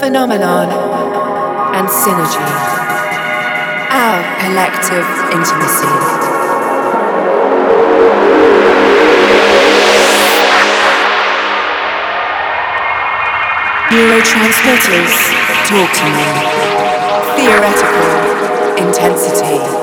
phenomenon, and synergy. Our collective intimacy. Neurotransmitters talk to me. Theoretical intensity.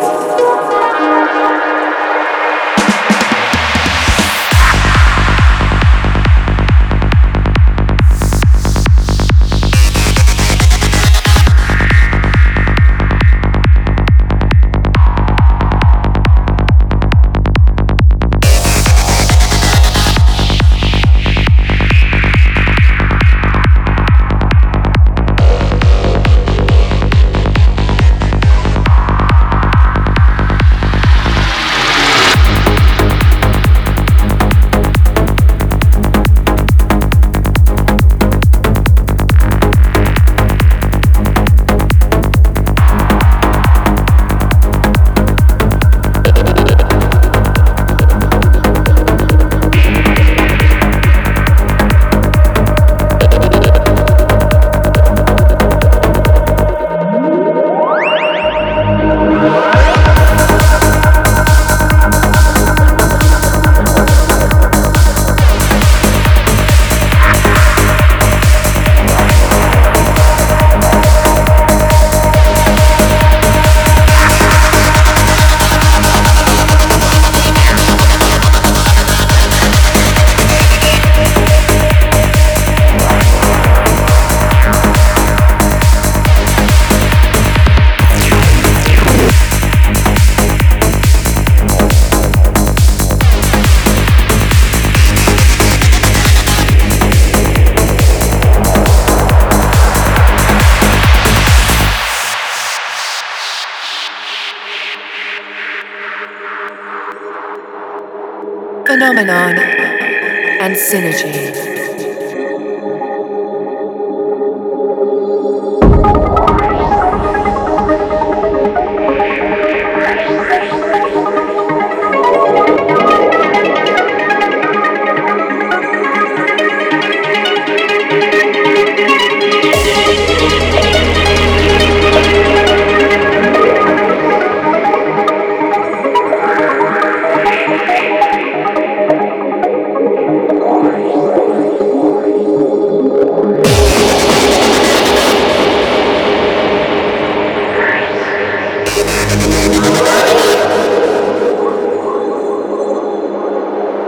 Phenomenon, and synergy.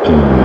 Age is